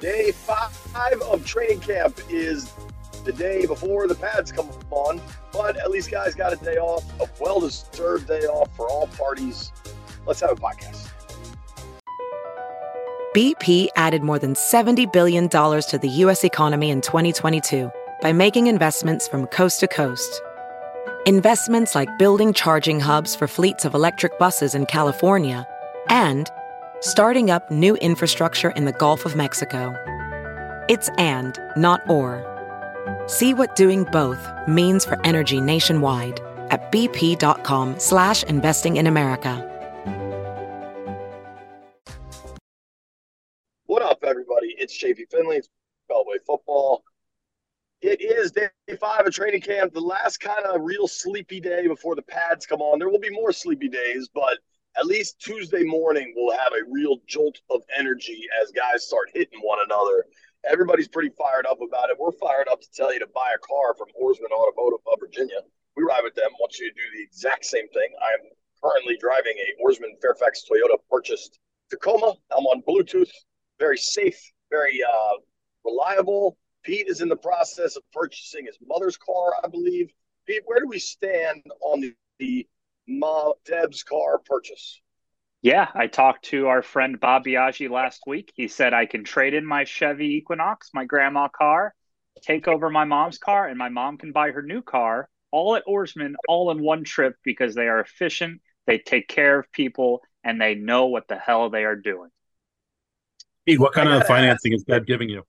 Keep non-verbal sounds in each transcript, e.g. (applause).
Day five of training camp is the day before the pads come on, but at least guys got a day off, a well deserved day off for all parties. Let's have a podcast. BP added more than $70 billion to the U.S. economy in 2022 by making investments from coast to coast. Investments like building charging hubs for fleets of electric buses in California and starting up new infrastructure in the Gulf of Mexico. It's and, not or. See what doing both means for energy nationwide at bp.com slash investing in America. What up, everybody? It's JP Finlay. It's Beltway Football. It is day five of training camp, the last kind of real sleepy day before the pads come on. There will be more sleepy days, but at least Tuesday morning we'll have a real jolt of energy as guys start hitting one another. Everybody's pretty fired up about it. We're fired up to tell you to buy a car from Ourisman Automotive of Virginia. We ride with them. Want you to do the exact same thing. I am currently driving a Ourisman Fairfax Toyota purchased Tacoma. I'm on Bluetooth. Very safe, very uh, reliable. Pete is in the process of purchasing his mother's car, I believe. Pete, where do we stand on the, the Ma Deb's car purchase? Yeah, I talked to our friend Bob Biaggi last week. He said I can trade in my Chevy Equinox, my grandma car, take over my mom's car, and my mom can buy her new car all at Ourisman, all in one trip because they are efficient, they take care of people, and they know what the hell they are doing. Pete, what kind of financing ask. is Deb giving you?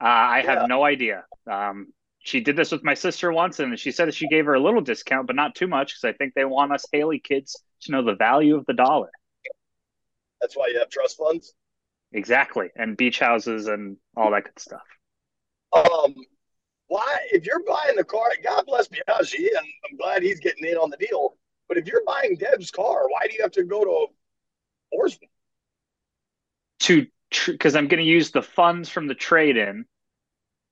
Uh, I yeah. have no idea. Um, she did this with my sister once, and she said she gave her a little discount, but not too much because I think they want us Hailey kids to know the value of the dollar. That's why you have trust funds. Exactly, and beach houses and all that good stuff. Um, why? If you're buying the car, God bless Biaggi, and I'm glad he's getting in on the deal. But if you're buying Deb's car, why do you have to go to Ourisman? To because I'm going to use the funds from the trade in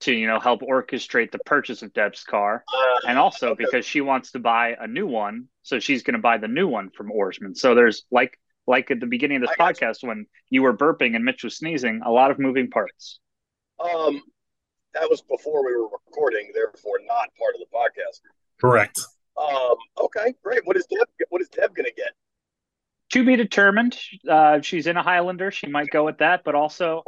to you know help orchestrate the purchase of Deb's car, and also okay. because she wants to buy a new one, so she's going to buy the new one from Ourisman. So there's like like at the beginning of this podcast you. when you were burping and Mitch was sneezing, a lot of moving parts. Um, that was before we were recording, therefore not part of the podcast. Correct. Um, okay, great. What is Deb? What is Deb going to get? To be determined. Uh, she's in a Highlander. She might go with that, but also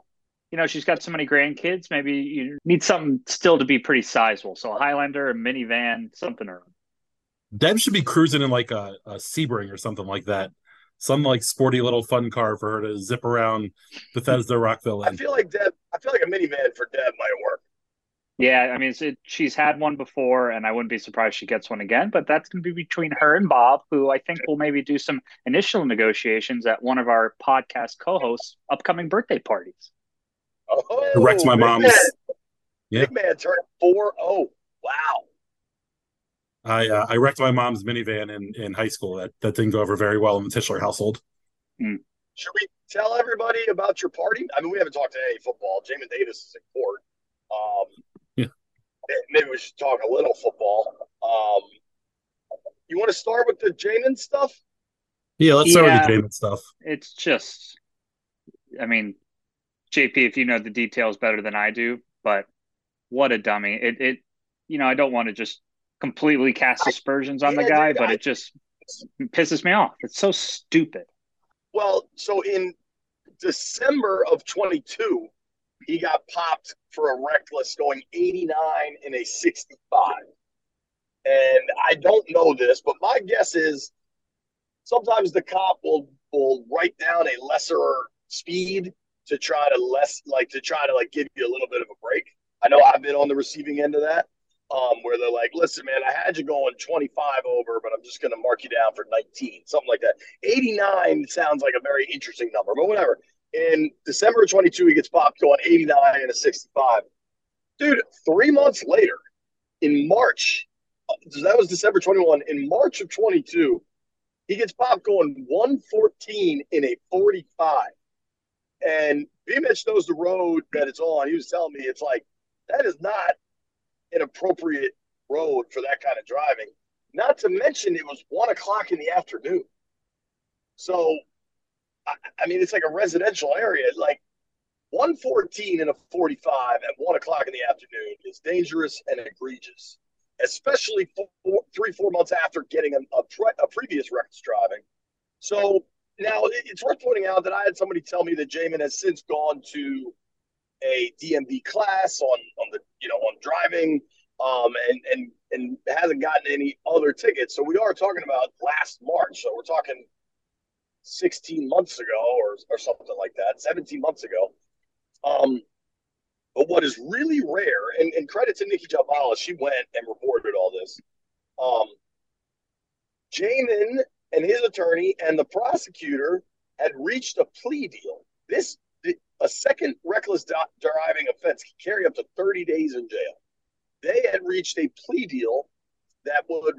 you know, she's got so many grandkids. Maybe you need something still to be pretty sizable. So a Highlander, a minivan, something around. Deb should be cruising in like a, a Sebring or something like that. Some like sporty little fun car for her to zip around Bethesda Rockville. In. I feel like Deb. I feel like a minivan for Deb might work. Yeah, I mean, it, she's had one before, and I wouldn't be surprised she gets one again. But that's going to be between her and Bob, who I think will maybe do some initial negotiations at one of our podcast co-hosts' upcoming birthday parties. Oh, it wrecked my mom's. Man. Yeah. Big man turned 4 0. Wow. I uh, I wrecked my mom's minivan in, in high school. That that didn't go over very well in the Tischler household. Mm. Should we tell everybody about your party? I mean, we haven't talked to any football. Jamin Davis is in court. Um, yeah. Maybe we should talk a little football. Um, you want to start with the Jamin stuff? Yeah, let's start with the Jamin stuff. It's just, I mean, JP, if you know the details better than I do, but what a dummy. It, it you know, I don't want to just completely cast aspersions on the guy, but it just pisses me off. It's so stupid. Well, so in December of 22, he got popped for a reckless going 89 in a 65. And I don't know this, but my guess is sometimes the cop will will write down a lesser speed to try to less like to try to like give you a little bit of a break. I know I've been on the receiving end of that, um, where they're like, "Listen, man, I had you going 25 over, but I'm just going to mark you down for 19, something like that." 89 sounds like a very interesting number, but whatever. In December of 22, he gets popped going 89 and a 65. Dude, three months later, in March, so that was December 21. In March of 22, he gets popped going 114 in a 45. And B Mitch knows the road that it's on. He was telling me it's like that is not an appropriate road for that kind of driving. Not to mention it was one o'clock in the afternoon. So, I, I mean, it's like a residential area. Like, 114 and a 45 at one o'clock in the afternoon is dangerous and egregious, especially four, three, four months after getting a, a, pre- a previous reckless driving. So now it's worth pointing out that I had somebody tell me that Jamin has since gone to a DMV class on on the you know on driving, um, and and and hasn't gotten any other tickets. So we are talking about last March. So we're talking 16 months ago or or something like that, 17 months ago. Um, but what is really rare, and, and credit to Nikki Jhabvala, she went and reported all this. Um, Jamin and his attorney and the prosecutor had reached a plea deal. This a second reckless driving offense can carry up to 30 days in jail. They had reached a plea deal that would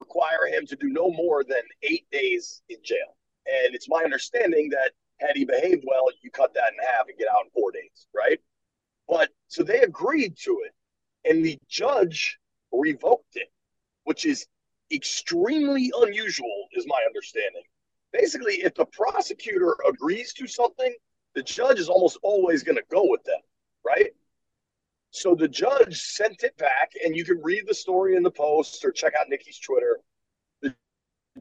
require him to do no more than eight days in jail. And it's my understanding that had he behaved well, you cut that in half and get out in four days, right? But so they agreed to it, and the judge revoked it, which is extremely unusual, is my understanding. Basically, if the prosecutor agrees to something, the judge is almost always going to go with them, right? So the judge sent it back, and you can read the story in the post or check out Nikki's Twitter. The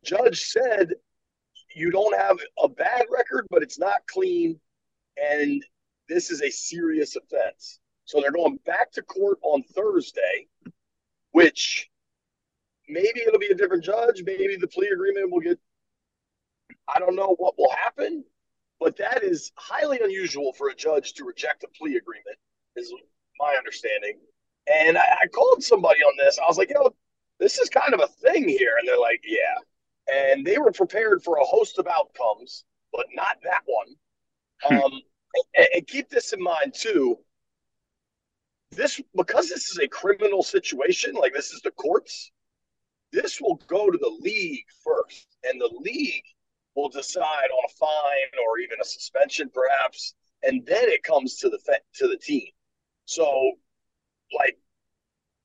judge said you don't have a bad record, but it's not clean, and this is a serious offense. So they're going back to court on Thursday, which maybe it'll be a different judge. Maybe the plea agreement will get. I don't know what will happen, but that is highly unusual for a judge to reject a plea agreement, is my understanding. And I, I called somebody on this. I was like, you know, this is kind of a thing here. And they're like, yeah. And they were prepared for a host of outcomes, but not that one. Hmm. Um, and, and keep this in mind too. This because this is a criminal situation, like this is the courts. This will go to the league first, and the league will decide on a fine or even a suspension, perhaps, and then it comes to the to the team. So, like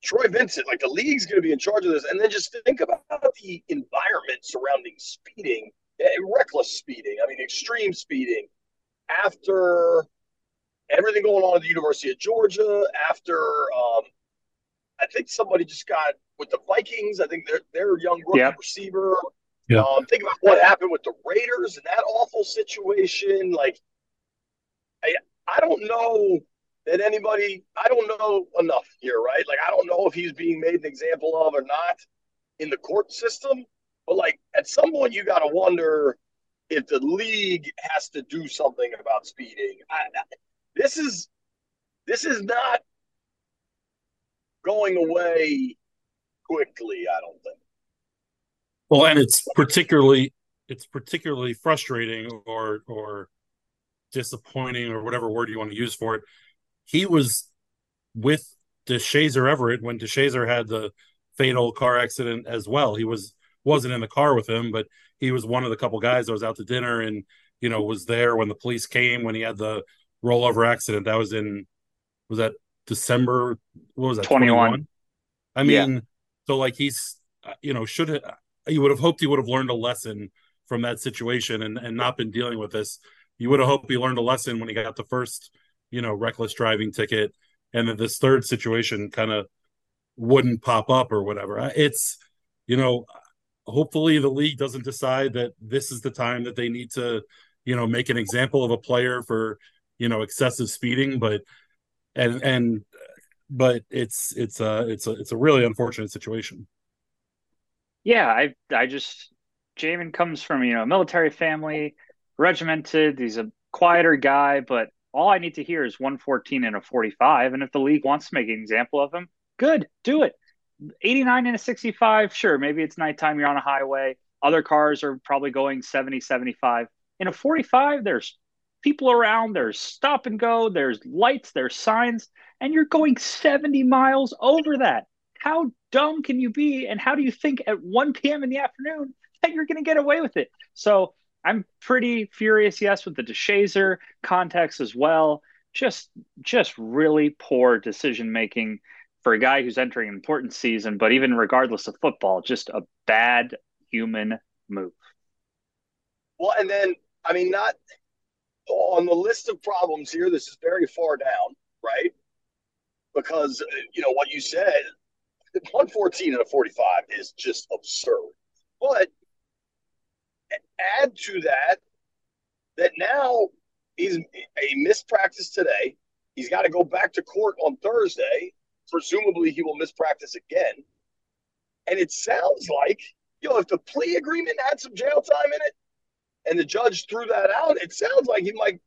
Troy Vincent, like the league's going to be in charge of this, and then just think about the environment surrounding speeding, eh, reckless speeding. I mean, extreme speeding. After everything going on at the University of Georgia, after um, I think somebody just got with the Vikings. I think their their young rookie yep. receiver yeah. Um, think about what happened with the Raiders and that awful situation. Like, I I don't know that anybody. I don't know enough here, right? Like, I don't know if he's being made an example of or not in the court system. But like, at some point, you got to wonder if the league has to do something about speeding. I, this is this is not going away quickly. I don't think. Well, and it's particularly it's particularly frustrating or or disappointing or whatever word you want to use for it. He was with Deshazor Everett when Deshazor had the fatal car accident as well. He was wasn't in the car with him, but he was one of the couple guys that was out to dinner and you know was there when the police came when he had the rollover accident. That was in was that December? What was that? Twenty one. I mean, yeah. So like he's uh, you know should uh, you would have hoped he would have learned a lesson from that situation and, and not been dealing with this. You would have hoped he learned a lesson when he got the first, you know, reckless driving ticket, and that this third situation kind of wouldn't pop up or whatever. It's, you know, hopefully the league doesn't decide that this is the time that they need to, you know, make an example of a player for, you know, excessive speeding, but and and but it's it's a it's a it's a really unfortunate situation yeah, I I just Jamin comes from you know a military family, regimented. He's a quieter guy, but all I need to hear is 114 and a 45. And if the league wants to make an example of him, good, do it. 89 and a 65, sure, maybe it's nighttime, you're on a highway. Other cars are probably going 70, 75. In a 45, there's people around, there's stop and go, there's lights, there's signs, and you're going 70 miles over that. How dumb can you be? And how do you think at 1 p.m. in the afternoon that you're going to get away with it? So I'm pretty furious, yes, with the Deshazor context as well. Just, just really poor decision making for a guy who's entering an important season. But even regardless of football, just a bad human move. Well, and then I mean, not on the list of problems here, this is very far down, right? Because you know what you said, 114 and a 45 is just absurd. But add to that that now he's a missed practice today. He's got to go back to court on Thursday. Presumably, he will miss practice again. And it sounds like, you know, if the plea agreement had some jail time in it and the judge threw that out, it sounds like he might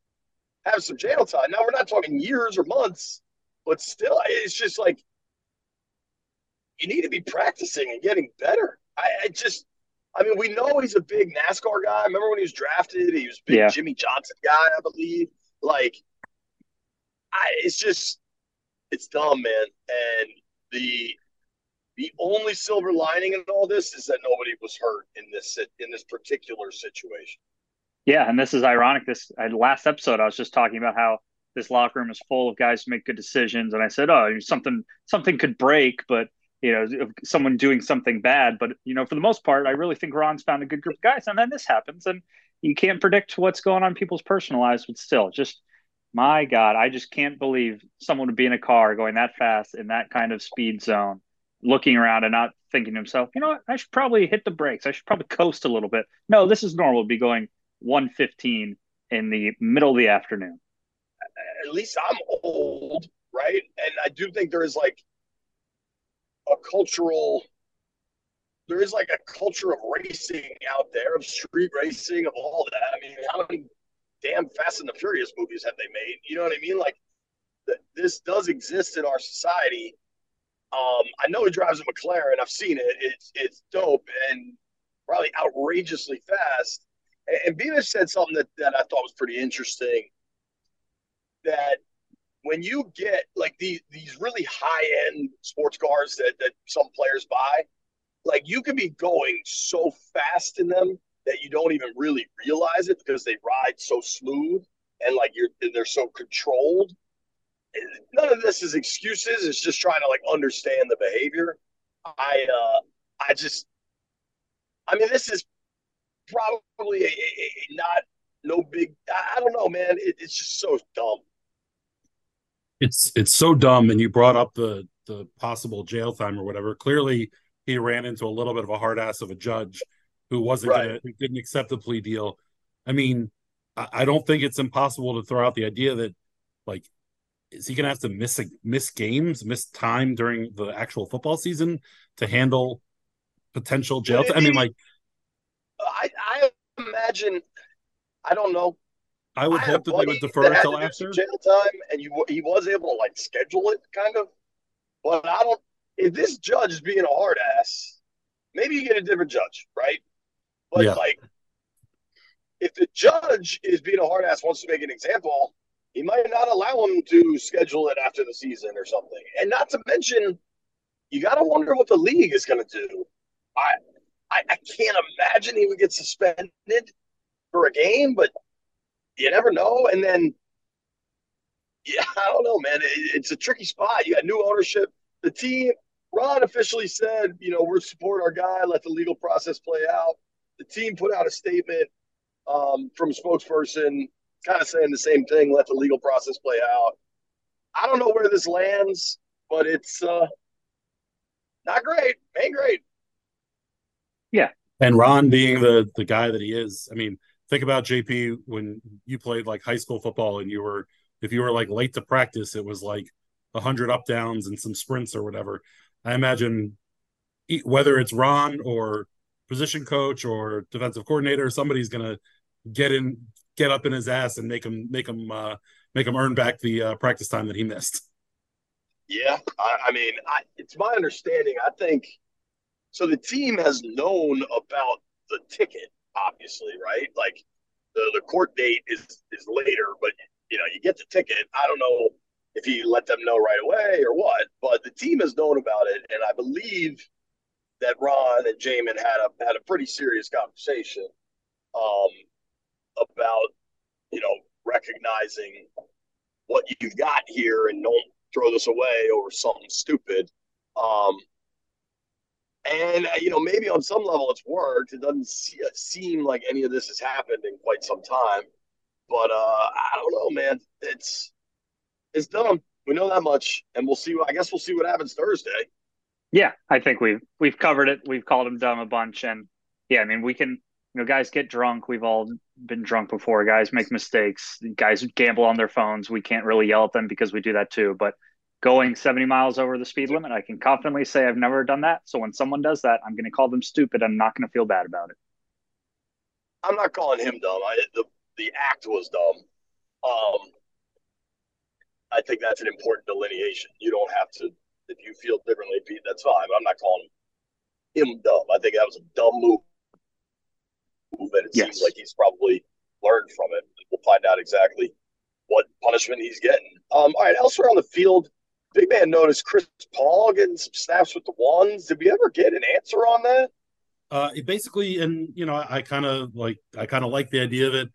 have some jail time. Now, we're not talking years or months, but still, it's just like you need to be practicing and getting better. I, I just, I mean, we know he's a big NASCAR guy. Remember when he was drafted? He was big yeah. Jimmie Johnson guy, I believe. Like, I, it's just, it's dumb, man. And the the only silver lining in all this is that nobody was hurt in this in this particular situation. Yeah, and this is ironic. This last episode, I was just talking about how this locker room is full of guys who make good decisions, and I said, "Oh, something something could break, but you know, someone doing something bad. But you know, for the most part, I really think Ron's found a good group of guys, and then this happens, and you can't predict what's going on in people's personal lives. But still, just my God, I just can't believe someone would be in a car going that fast in that kind of speed zone, looking around and not thinking to himself, you know what, I should probably hit the brakes. I should probably coast a little bit. No, this is normal to be going 115 in the middle of the afternoon. At least I'm old, right? And I do think there is like a cultural there is like a culture of racing out there, of street racing, of all that. I mean, how many damn Fast and the Furious movies have they made? You know what I mean? Like, th- this does exist in our society. Um, I know he drives a McLaren. I've seen it. It's it's dope and probably outrageously fast. And, and said something that, that I thought was pretty interesting. That when you get like these these really high end sports cars that that some players buy, like you can be going so fast in them that you don't even really realize it because they ride so smooth and like you're they're so controlled. None of this is excuses. It's just trying to like understand the behavior. I uh I just I mean this is probably a, a, a not no big I, I don't know man it, it's just so dumb it's it's so dumb and you brought up the the possible jail time or whatever clearly he ran into a little bit of a hard ass of a judge who wasn't right. gonna who didn't accept the plea deal i mean I, I, don't think it's impossible to throw out the idea that like is he gonna have to miss a, miss games miss time during the actual football season to handle potential jail time? i mean like i i imagine i don't know I would I hope that they would defer until after jail time, and you he was able to like schedule it, kind of. But I don't. If this judge is being a hard ass, maybe you get a different judge, right? But yeah. like, if the judge is being a hard ass, wants to make an example, he might not allow him to schedule it after the season or something. And not to mention, you got to wonder what the league is going to do. I, I I can't imagine he would get suspended for a game, but you never know. And then, yeah, (laughs) I don't know, man. It, it's a tricky spot. You got new ownership. The team, Ron officially said, you know, we're support our guy. Let the legal process play out. The team put out a statement um, from a spokesperson, kind of saying the same thing. Let the legal process play out. I don't know where this lands, but it's uh, not great. Ain't great. Yeah. And Ron being the the guy that he is, I mean, think about JP when you played like high school football and you were if you were like late to practice, it was like a hundred up downs and some sprints or whatever. I imagine whether it's Ron or position coach or defensive coordinator, somebody's gonna get in, get up in his ass and make him make him uh, make him earn back the uh, practice time that he missed. Yeah, I, I mean, I, it's my understanding. I think so. The team has known about the ticket obviously, right? Like the, the court date is is later, but you know, you get the ticket. I don't know if he let them know right away or what, but the team has known about it, and I believe that Ron and Jamin had a had a pretty serious conversation um, about you know recognizing what you've got here and don't throw this away over something stupid. Um, and, you know, maybe on some level it's worked. It doesn't see, uh, seem like any of this has happened in quite some time. But uh, I don't know, man. It's it's dumb. We know that much, and we'll see. I guess we'll see what happens Thursday. Yeah, I think we've we've covered it. We've called him dumb a bunch, and yeah, I mean we can. You know, guys get drunk. We've all been drunk before. Guys make mistakes. Guys gamble on their phones. We can't really yell at them because we do that too. But going 70 miles over the speed limit, I can confidently say I've never done that. So when someone does that, I'm going to call them stupid. I'm not going to feel bad about it. I'm not calling him dumb. I, the the act was dumb. Um, I think that's an important delineation. You don't have to, if you feel differently, Pete, that's fine. But I'm not calling him dumb. I think that was a dumb move. And it yes. seems like he's probably learned from it. We'll find out exactly what punishment he's getting. Um, all right, elsewhere on the field, big man noticed Chris Paul getting some snaps with the ones. Did we ever get an answer on that? Uh, it basically, and you know, I, I kind of like I kind of like the idea of it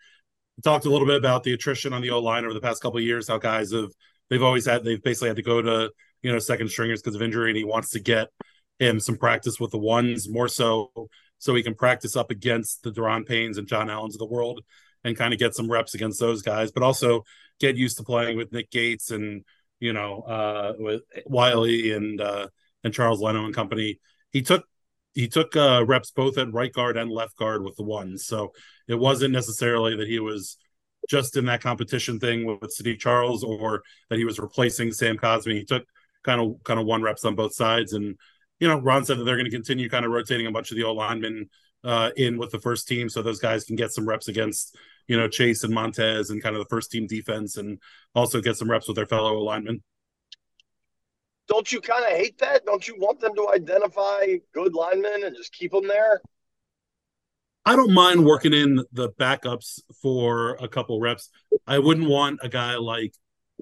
talked a little bit about the attrition on the O line over the past couple of years. How guys have they've always had they've basically had to go to you know second stringers because of injury, and he wants to get him some practice with the ones more so so he can practice up against the Daron Paynes and John Allens of the world and kind of get some reps against those guys, but also get used to playing with Nick Gates and you know uh, with Wylie and uh, and Charles Leno and company. He took he took uh, reps both at right guard and left guard with the ones. So it wasn't necessarily that he was just in that competition thing with, with Saahdiq Charles or that he was replacing Sam Cosmi. He took kind of kind of one reps on both sides. And, you know, Ron said that they're going to continue kind of rotating a bunch of the old linemen uh, in with the first team so those guys can get some reps against, you know, Chase and Montez and kind of the first team defense and also get some reps with their fellow linemen don't you kind of hate that? Don't you want them to identify good linemen and just keep them there? I don't mind working in the backups for a couple reps. I wouldn't want a guy like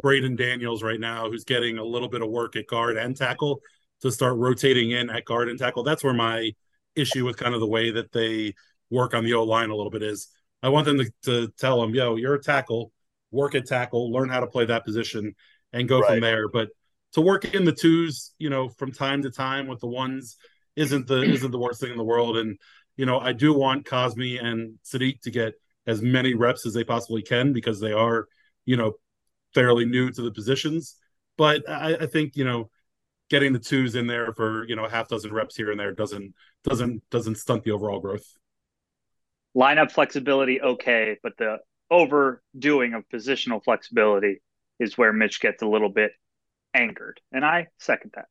Braeden Daniels right now, who's getting a little bit of work at guard and tackle, to start rotating in at guard and tackle. That's where my issue with kind of the way that they work on the O line a little bit is. I want them to, to tell them, yo, you're a tackle, work at tackle, learn how to play that position, and go right. from there. But to work in the twos, you know, from time to time with the ones isn't the (clears throat) isn't the worst thing in the world. And you know, I do want Cosmi and Saahdiq to get as many reps as they possibly can because they are, you know, fairly new to the positions. But I, I think you know, getting the twos in there for you know a half dozen reps here and there doesn't doesn't doesn't stunt the overall growth. Lineup flexibility, okay, but the overdoing of positional flexibility is where Mitch gets a little bit angered. And I second that.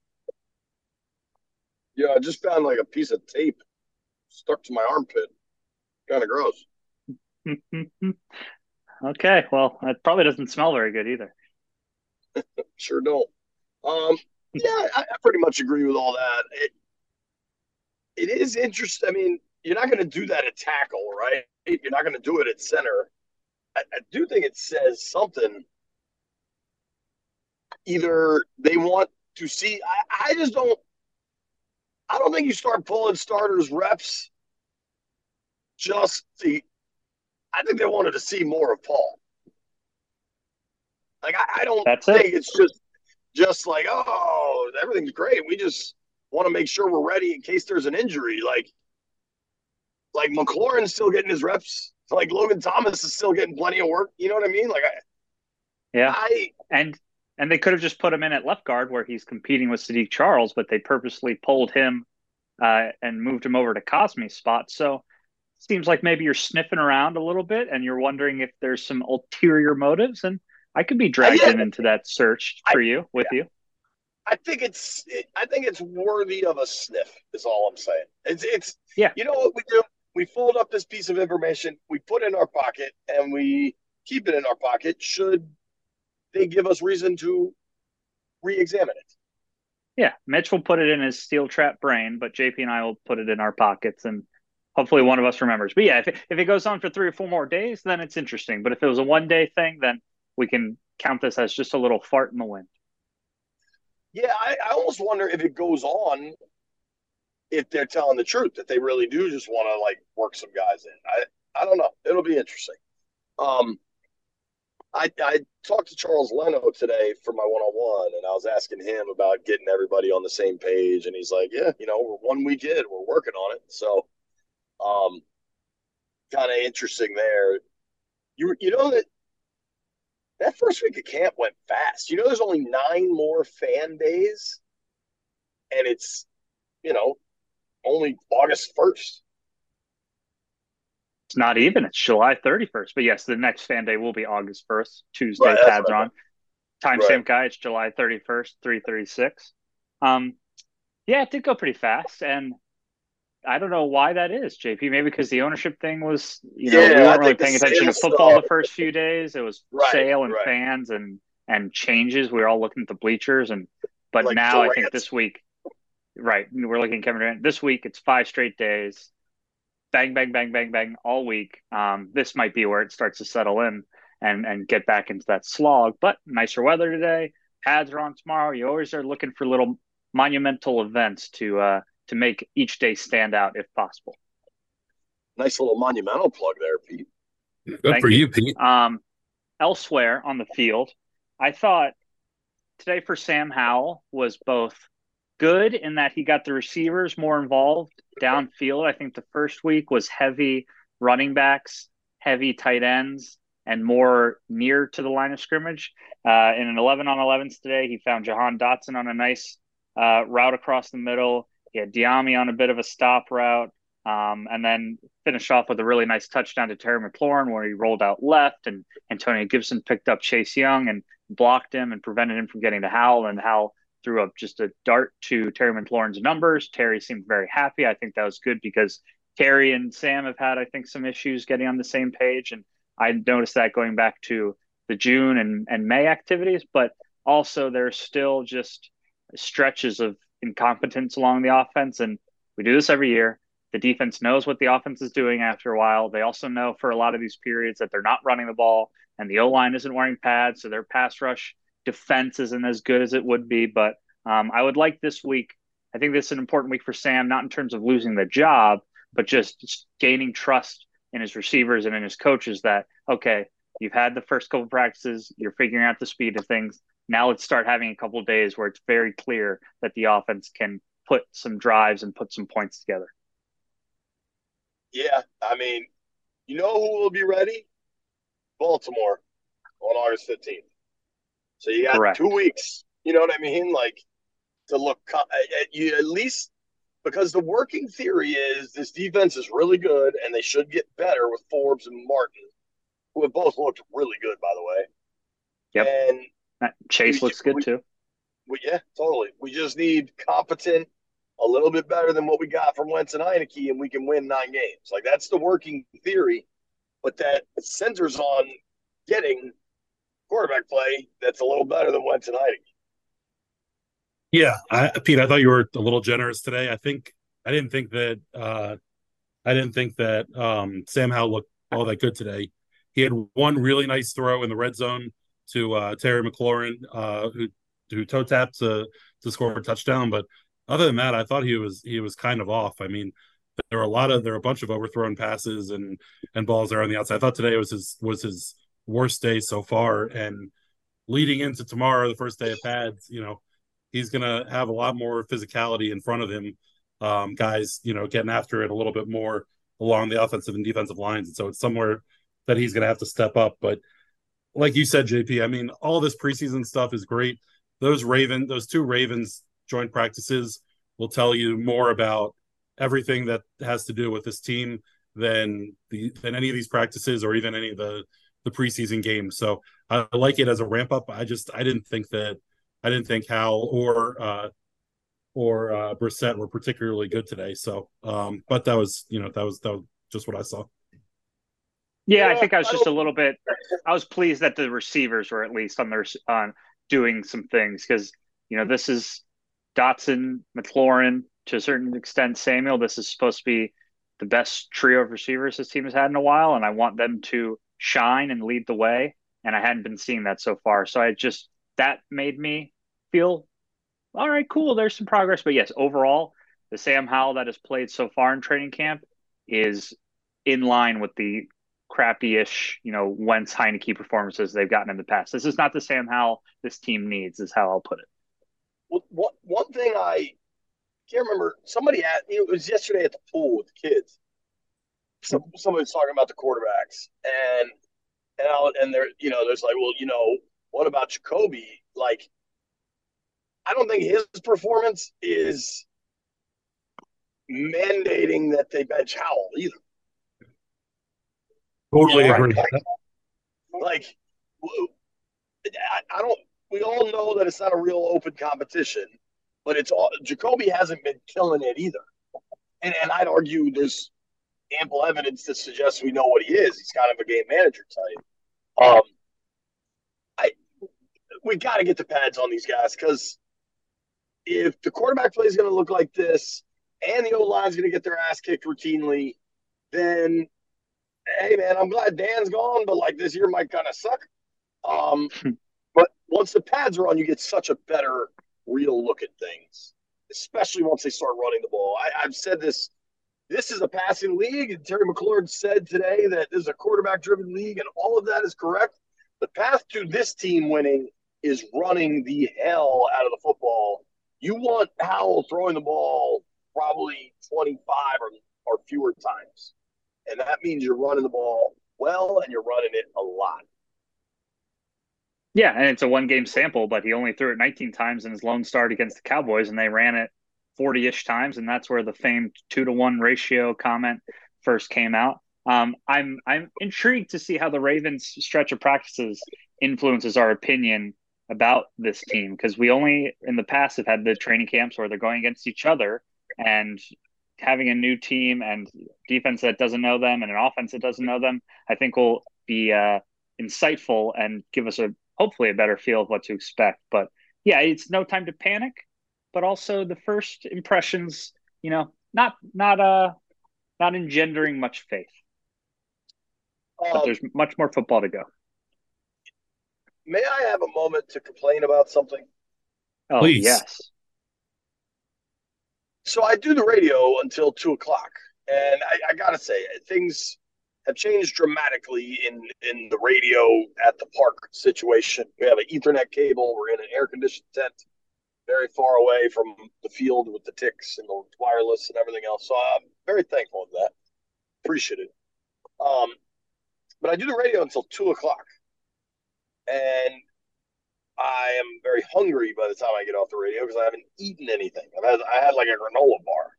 Yeah, I just found like a piece of tape stuck to my armpit. Kind of gross. (laughs) okay, well, it probably doesn't smell very good either. (laughs) sure don't. Um, yeah, I, I, pretty much agree with all that. It, it is interesting. I mean, you're not going to do that at tackle, right? You're not going to do it at center. I, I do think it says something either they want to see. I, I just don't. I don't think you start pulling starters reps just to. I think they wanted to see more of Paul. Like I, I don't That's think it. it's just just like oh everything's great. We just want to make sure we're ready in case there's an injury. Like like McLaurin's still getting his reps. Like Logan Thomas is still getting plenty of work. You know what I mean? Like I, yeah. I and and they could have just put him in at left guard where he's competing with Saahdiq Charles, but they purposely pulled him uh, and moved him over to Cosmi's spot. So seems like maybe you're sniffing around a little bit and you're wondering if there's some ulterior motives. And I could be dragged yeah. in into that search for I, you with yeah. you. I think it's it, I think it's worthy of a sniff. Is all I'm saying. It's it's yeah. You know what we do? We fold up this piece of information, we put in our pocket, and we keep it in our pocket. Should they give us reason to re-examine it. Yeah, Mitch will put it in his steel trap brain, but JP and I will put it in our pockets, and hopefully one of us remembers. But yeah, if it, if it goes on for three or four more days, then it's interesting. But if it was a one day thing, then we can count this as just a little fart in the wind. Yeah, I, I almost wonder if it goes on, if they're telling the truth that they really do just want to like work some guys in. I I don't know. It'll be interesting. Um, I, I talked to Charles Leno today for my one on one, and I was asking him about getting everybody on the same page, and he's like, "Yeah, you know, we're one week in, we're working on it." So, um, kind of interesting there. You you know that that first week of camp went fast. You know, there's only nine more fan days, and it's you know only August first. It's not even. It's July 31st. But yes, the next fan day will be August 1st, Tuesday. Right, pads on. Timestamp right. guy, it's July 31st, 336. Um, yeah, it did go pretty fast. And I don't know why that is, JP. Maybe because the ownership thing was, you know, yeah, we weren't really paying attention to football stuff. the first few days. It was right, sale and right. fans and and changes. We were all looking at the bleachers and but like now Durant. I think this week, right, we're looking at Kevin Durant. This week it's five straight days, bang, bang, bang, bang, bang all week. Um, this might be where it starts to settle in and and get back into that slog. But nicer weather today. Pads are on tomorrow. You always are looking for little monumental events to uh, to make each day stand out if possible. Nice little monumental plug there, Pete. Good Thank for you, you, Pete. Um, elsewhere on the field, I thought today for Sam Howell was both good in that he got the receivers more involved downfield. I think the first week was heavy running backs, heavy tight ends, and more near to the line of scrimmage. Uh, in an 11 on 11s today, he found Jahan Dotson on a nice uh, route across the middle. He had Dyami on a bit of a stop route. Um, and then finish off with a really nice touchdown to Terry McLaurin where he rolled out left and Antonio Gibson picked up Chase Young and blocked him and prevented him from getting to Howell and Howell threw up just a dart to Terry McLaurin's numbers. Terry seemed very happy. I think that was good because Terry and Sam have had, I think, some issues getting on the same page. And I noticed that going back to the June and, and May activities, but also there's still just stretches of incompetence along the offense. And we do this every year. The defense knows what the offense is doing after a while. They also know for a lot of these periods that they're not running the ball and the O line isn't wearing pads. So their pass rush defense isn't as good as it would be. But um, I would like this week. I think this is an important week for Sam, not in terms of losing the job, but just, just gaining trust in his receivers and in his coaches that, okay, you've had the first couple practices, you're figuring out the speed of things. Now let's start having a couple of days where it's very clear that the offense can put some drives and put some points together. Yeah, I mean, you know who will be ready? Baltimore on August 15th. So you got Correct. two weeks. You know what I mean? Like to look at you at least because the working theory is this defense is really good and they should get better with Forbes and Martin, who have both looked really good, by the way. Yep. And Chase we, looks good we, too. We, yeah, totally. We just need competent, a little bit better than what we got from Wentz and Heinicke, and we can win nine games. Like that's the working theory, but that centers on getting quarterback play that's a little better than Wentz and Heinicke. Yeah, I, Pete, I thought you were a little generous today. I think I didn't think that uh, I didn't think that um, Sam Howell looked all that good today. He had one really nice throw in the red zone to uh, Terry McLaurin, uh, who who toe tapped to to score a touchdown. But other than that, I thought he was he was kind of off. I mean, there are a lot of there are a bunch of overthrown passes and and balls there on the outside. I thought today was his was his worst day so far, and leading into tomorrow, the first day of pads, you know, he's gonna have a lot more physicality in front of him. Um, guys, you know, getting after it a little bit more along the offensive and defensive lines, and so it's somewhere that he's gonna have to step up. But like you said, JP, I mean, all this preseason stuff is great. Those Raven, those two Ravens joint practices will tell you more about everything that has to do with this team than the than any of these practices or even any of the the preseason games. So I like it as a ramp up. I just I didn't think that I didn't think Howell or uh or uh Brissett were particularly good today. So um but that was you know that was that was just what I saw. Yeah, I think I was just a little bit. I was pleased that the receivers were at least on their on doing some things because you know this is Dotson, McLaurin to a certain extent, Samuel. This is supposed to be the best trio of receivers this team has had in a while, and I want them to shine and lead the way. And I hadn't been seeing that so far, so I just that made me feel all right, cool. There's some progress, but yes, overall, the Sam Howell that has played so far in training camp is in line with the crappy-ish, you know, Wentz Heinicke performances they've gotten in the past. This is not the Sam Howell this team needs, is how I'll put it. Well, one, thing I can't remember, somebody at it was yesterday at the pool with the kids. Some, somebody was talking about the quarterbacks, and And I'll, and there, you know, there's like, well, you know, what about Jacoby? Like, I don't think his performance is mandating that they bench Howell either. Totally agree. Like, like I, I don't. We all know that it's not a real open competition, but it's all Jacoby hasn't been killing it either. And and I'd argue there's ample evidence that suggests we know what he is. He's kind of a game manager type. Um, I we got to get the pads on these guys because if the quarterback play is going to look like this, and the O line is going to get their ass kicked routinely, then hey man, I'm glad Dan's gone, but like this year might kind of suck. Um, but once the pads are on, you get such a better real look at things, especially once they start running the ball. I, I've said this. This is a passing league, and Terry McLaurin said today that this is a quarterback-driven league, and all of that is correct. The path to this team winning is running the hell out of the football. You want Howell throwing the ball probably 25 or, or fewer times. And that means you're running the ball well and you're running it a lot. Yeah, and it's a one game sample, but he only threw it 19 times in his lone start against the Cowboys, and they ran it 40 ish times. And that's where the famed two to one ratio comment first came out. Um, I'm I'm intrigued to see how the Ravens stretch of practices influences our opinion about this team because we only in the past have had the training camps where they're going against each other and having a new team and defense that doesn't know them and an offense that doesn't know them, I think will be uh, insightful and give us a hopefully a better feel of what to expect. But yeah, it's no time to panic, but also the first impressions, you know, not not uh not engendering much faith. Um, but there's much more football to go. May I have a moment to complain about something? Oh Please. yes so I do the radio until two o'clock, and I, I gotta say things have changed dramatically in in the radio at the park situation. We have an Ethernet cable. We're in an air conditioned tent, very far away from the field with the ticks and the wireless and everything else. So I'm very thankful for that. Appreciate it. Um, but I do the radio until two o'clock, and I am very hungry by the time I get off the radio because I haven't eaten anything. I've had, I had like a granola bar,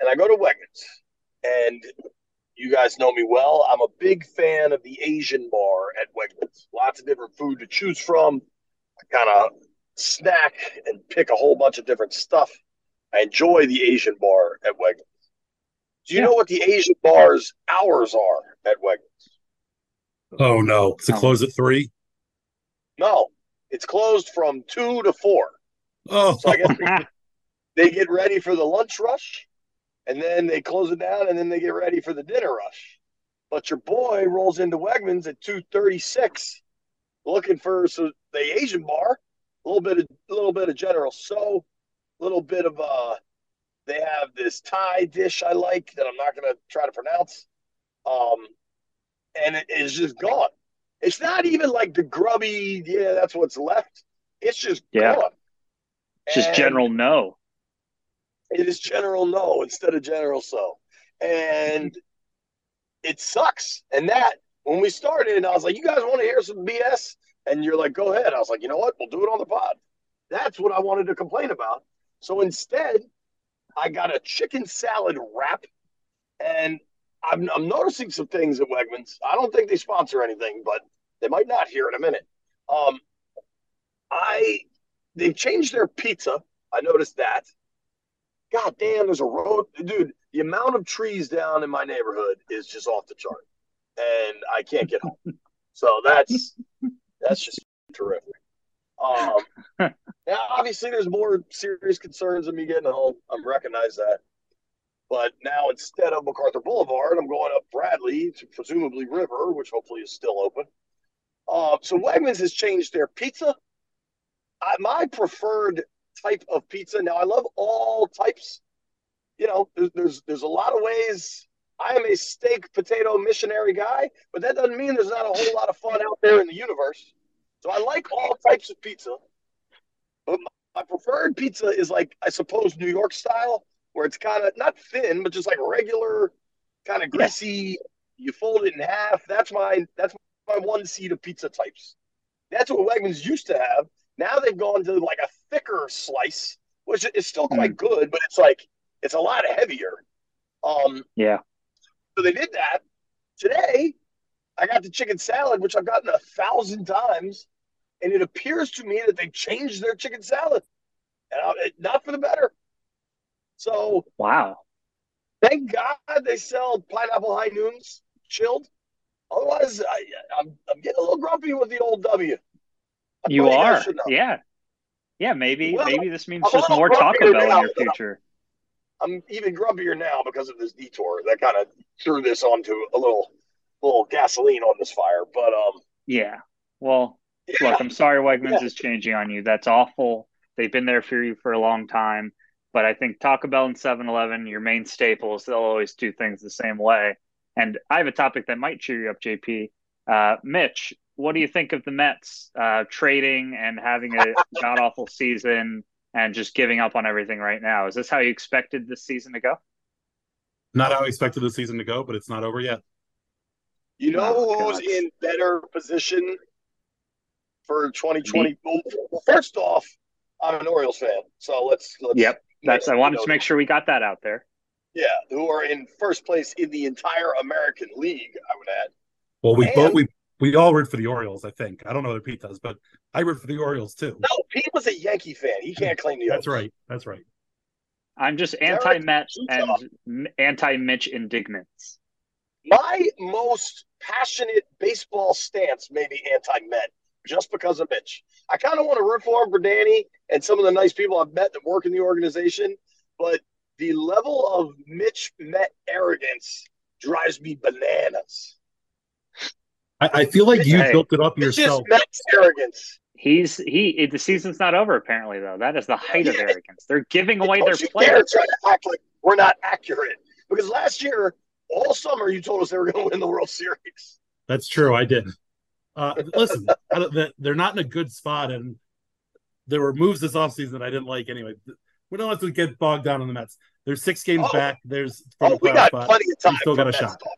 and I go to Wegmans, and you guys know me well. I'm a big fan of the Asian bar at Wegmans. Lots of different food to choose from. I kind of snack and pick a whole bunch of different stuff. I enjoy the Asian bar at Wegmans. Do you yeah. know what the Asian bar's hours are at Wegmans? Oh no, to close at three. No, it's closed from two to four. Oh, so I guess they, they get ready for the lunch rush, and then they close it down, and then they get ready for the dinner rush. But your boy rolls into Wegmans at two thirty six, looking for so the Asian bar, a little bit of a little bit of General Tso, a little bit of uh, they have this Thai dish I like that I'm not going to try to pronounce, um, and it is just gone. It's not even like the grubby, yeah, that's what's left. It's just yeah. gone. It's just general no. It is general no instead of general so. And it sucks. And that when we started, and I was like, you guys want to hear some BS? And you're like, go ahead. I was like, you know what? We'll do it on the pod. That's what I wanted to complain about. So instead, I got a chicken salad wrap and I'm, I'm noticing some things at Wegmans. I don't think they sponsor anything, but they might not here in a minute. Um, I they've changed their pizza. I noticed that. God damn, there's a road, dude. The amount of trees down in my neighborhood is just off the chart, and I can't get home. so that's that's just terrific. Um, (laughs) now, obviously, there's more serious concerns of me getting home. I recognize that. But now instead of MacArthur Boulevard, I'm going up Bradley to presumably River, which hopefully is still open. Uh, so Wegmans has changed their pizza. I, my preferred type of pizza. Now I love all types. You know, there's, there's there's a lot of ways. I am a steak potato missionary guy, but that doesn't mean there's not a whole lot of fun out there in the universe. So I like all types of pizza. But my, my preferred pizza is like I suppose New York style where it's kind of not thin, but just like regular, kind of greasy. You fold it in half. That's my that's by one seed of pizza types. That's what Wegmans used to have. Now they've gone to like a thicker slice, which is still quite mm. good, but it's like it's a lot heavier. Um, yeah. So they did that. Today, I got the chicken salad, which I've gotten a thousand times, and it appears to me that they changed their chicken salad, and I, not for the better. So wow, thank God they sell pineapple high noons chilled. Otherwise, I, I'm I'm getting a little grumpy with the old W. (laughs) You are, yeah, yeah. Maybe well, maybe this means just more Taco Bell in your future. I'm even grumpier now because of this detour. That kind of threw this onto a little little gasoline on this fire. But um, yeah. Well, yeah. look, I'm sorry Wegmans yeah. is changing on you. That's awful. They've been there for you for a long time. But I think Taco Bell and 7-Eleven, your main staples, they'll always do things the same way. And I have a topic that might cheer you up, JP. Uh, Mitch, what do you think of the Mets uh, trading and having a (laughs) god awful season and just giving up on everything right now? Is this how you expected this season to go? Not how I expected the season to go, but it's not over yet. You know oh, who's in better position for 2020? Well, first off, I'm an Orioles fan, so let's. let's yep, that's. I wanted to make sure we got that out there. Yeah, who are in first place in the entire American League? I would add. Well, we and, both we we all root for the Orioles. I think I don't know whether Pete does, but I root for the Orioles too. No, Pete was a Yankee fan. He can't claim the. Orioles. That's right. That's right. I'm just anti-Met and anti-Mitch indignance. My most passionate baseball stance may be anti-Met just because of Mitch. I kind of want to root for him for Danny and some of the nice people I've met that work in the organization, but the level of Mitch Met arrogance drives me bananas. I, I feel like you hey, built it up yourself. Met's arrogance. He's he. The season's not over. Apparently, though, that is the height yeah. of arrogance. They're giving away their players. Trying to act like we're not accurate because last year all summer you told us they were going to win the World Series. That's true. I did. Uh, listen, they're not in a good spot, and there were moves this offseason that I didn't like anyway. We don't have to get bogged down in the Mets. There's six games oh. back. There's oh, we got spot. plenty of time. We still got a shot. Stuff.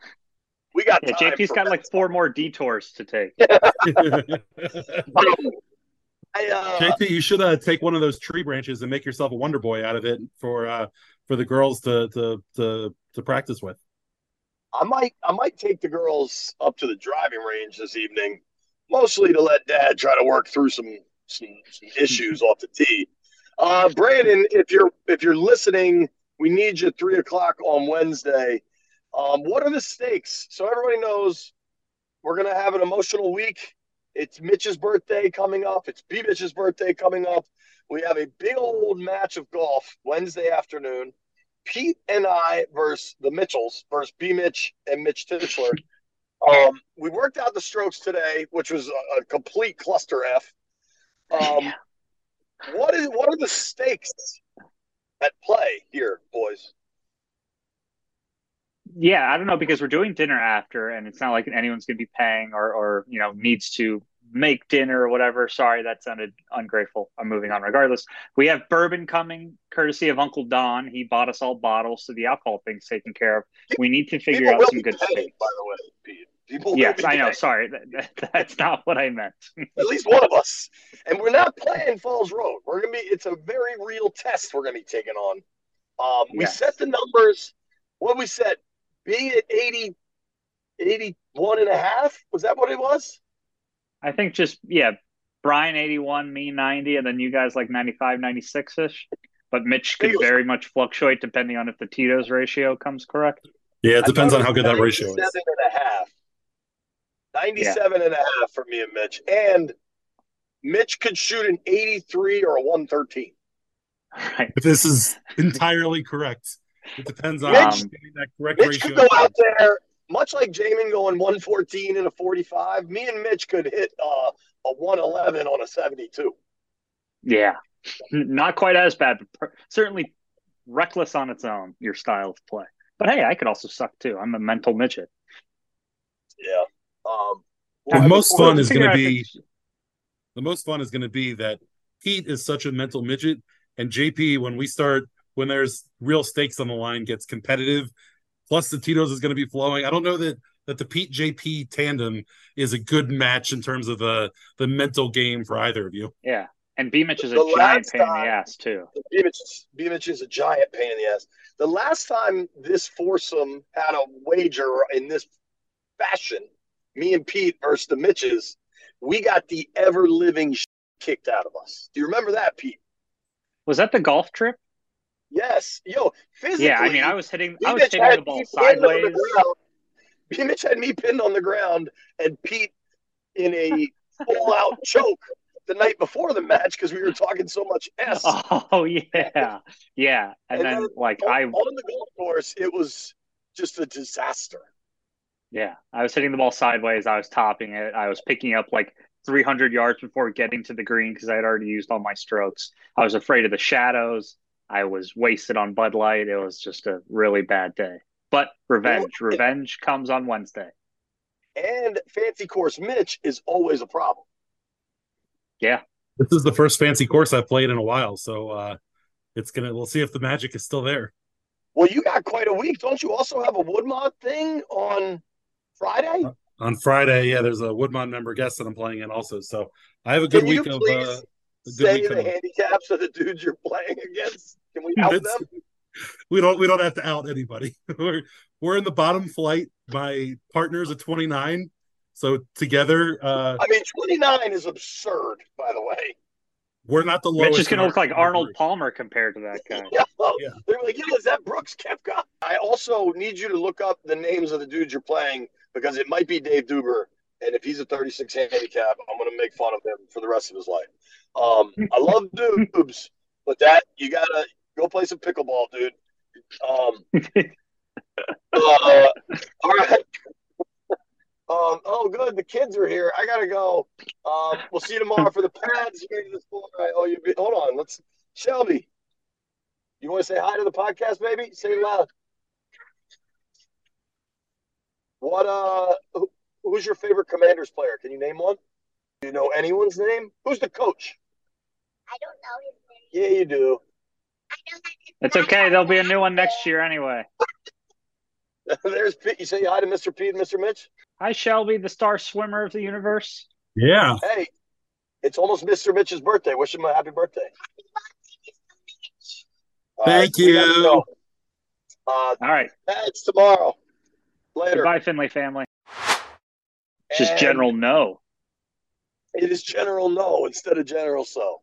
We got yeah, JP's got like four more detours to take. (laughs) I, uh, JP, you should uh, take one of those tree branches and make yourself a Wonder Boy out of it for uh, for the girls to to to to practice with. I might I might take the girls up to the driving range this evening, mostly to let Dad try to work through some some, some issues off the tee. Uh, Brandon, if you're if you're listening, we need you three o'clock on Wednesday. Um, what are the stakes? So everybody knows we're gonna have an emotional week. It's Mitch's birthday coming up. It's B Mitch's birthday coming up. We have a big old match of golf Wednesday afternoon. Pete and I versus the Mitchells versus B Mitch and Mitch Tischler. Um, we worked out the strokes today, which was a, a complete cluster F. Um, (laughs) what is what are the stakes at play here, boys? Yeah, I don't know because we're doing dinner after, and it's not like anyone's going to be paying or or you know needs to make dinner or whatever. Sorry, that sounded ungrateful. I'm moving on regardless. We have bourbon coming, courtesy of Uncle Don. He bought us all bottles, so the alcohol thing's taken care of. We need to figure People out some good steaks. By the way, Pete. People yes, I know. Sorry, that, that, that's not what I meant. At least one of us, and we're not playing Falls Road. We're gonna be. It's a very real test we're gonna be taking on. Um, we yes. set the numbers. What we set? Be at 80, 81 and a half. Was that what it was? I think just yeah, Brian 81, me 90, and then you guys like 95, 96 ish. But Mitch could very much fluctuate depending on if the Tito's ratio comes correct. Yeah, it depends on how good that ratio is. 97 and a half. 97 yeah. and a half for me and Mitch. And Mitch could shoot an 83 or a 113. (laughs) Right. If this is entirely correct, it depends on Mitch, that correct Mitch ratio. could go out there much like Jamin going 114 and a 45, me and Mitch could hit uh, a 111 on a 72. Yeah, not quite as bad, but certainly reckless on its own, your style of play. But hey, I could also suck too. I'm a mental midget. Yeah. Um, well, the most fun is going to be the most fun is going to be that Pete is such a mental midget, and JP when we start when there's real stakes on the line gets competitive Plus, the Tito's is going to be flowing. I don't know that that the Pete JP tandem is a good match in terms of the the mental game for either of you. Yeah, and B Mitch is a giant last pain in the ass too. B Mitch, Beamich is a giant pain in the ass. The last time this foursome had a wager in this fashion, me and Pete versus the Mitches, we got the ever living kicked out of us. Do you remember that, Pete? Was that the golf trip? Yes. Yo, physically. Yeah, I mean, I was hitting, I was hitting the ball me pinned on the sideways. B Mitch had me pinned on the ground and Pete in a full out (laughs) choke the night before the match because we were talking so much S. (laughs) Oh yeah, yeah, and, And then then like on, I, on the golf course, it was just a disaster. yeah, I was hitting the ball sideways. I was topping it. I was picking up like 300 yards before getting to the green because I had already used all my strokes. I was afraid of the shadows. I was wasted on Bud Light. It was just a really bad day. But revenge, Well, it- revenge comes on Wednesday. And fancy course Mitch is always a problem. Yeah, This is the first fancy course I've played in a while, so uh it's gonna we'll see if the magic is still there. Well, you got quite a week. Don't you also have a Woodmont thing on Friday? On Friday, yeah, there's a Woodmont member guest that I'm playing in also. So I have a good Can you week of uh, a good say week the coming. handicaps of the dudes you're playing (laughs) against? Can we help It's- them? we don't we don't have to out anybody. (laughs) we're we're in the bottom flight. My partner's a 29. So together, uh I mean, 29 is absurd, by the way. we're not the lowest. Mitch is going to look like Arnold Palmer compared to that guy. (laughs) Yeah, well, Yeah. they're like, yeah, is that Brooks Koepka? I also need you to look up the names of the dudes you're playing because it might be Dave Duber. And if he's a 36 handicap, I'm going to make fun of him for the rest of his life. Um, I love (laughs) Dubes, but that you got to go play some pickleball, dude. Um, (laughs) uh, all right. Um, oh, good. The kids are here. I gotta go. Um, we'll see you tomorrow for the pads. You ready to score? All right. Oh, you be, hold on. Let's Shelby. You want to say hi to the podcast, baby? Say it loud. What? Uh, who, who's your favorite Commanders player? Can you name one? Do you know anyone's name? Who's the coach? I don't know his name. Yeah, you do. I know that his It's okay. There'll be a new one next year anyway. (laughs) There's Pete. You say hi to Mr. Pete and Mr. Mitch. Hi, Shelby, the star swimmer of the universe. Yeah. Hey, it's almost Mr. Mitch's birthday. Wish him a happy birthday. Thank we gotta you. go. Uh, All right. pads tomorrow. Later. Goodbye, Finlay family. Just And General No. It is General No instead of General Tso.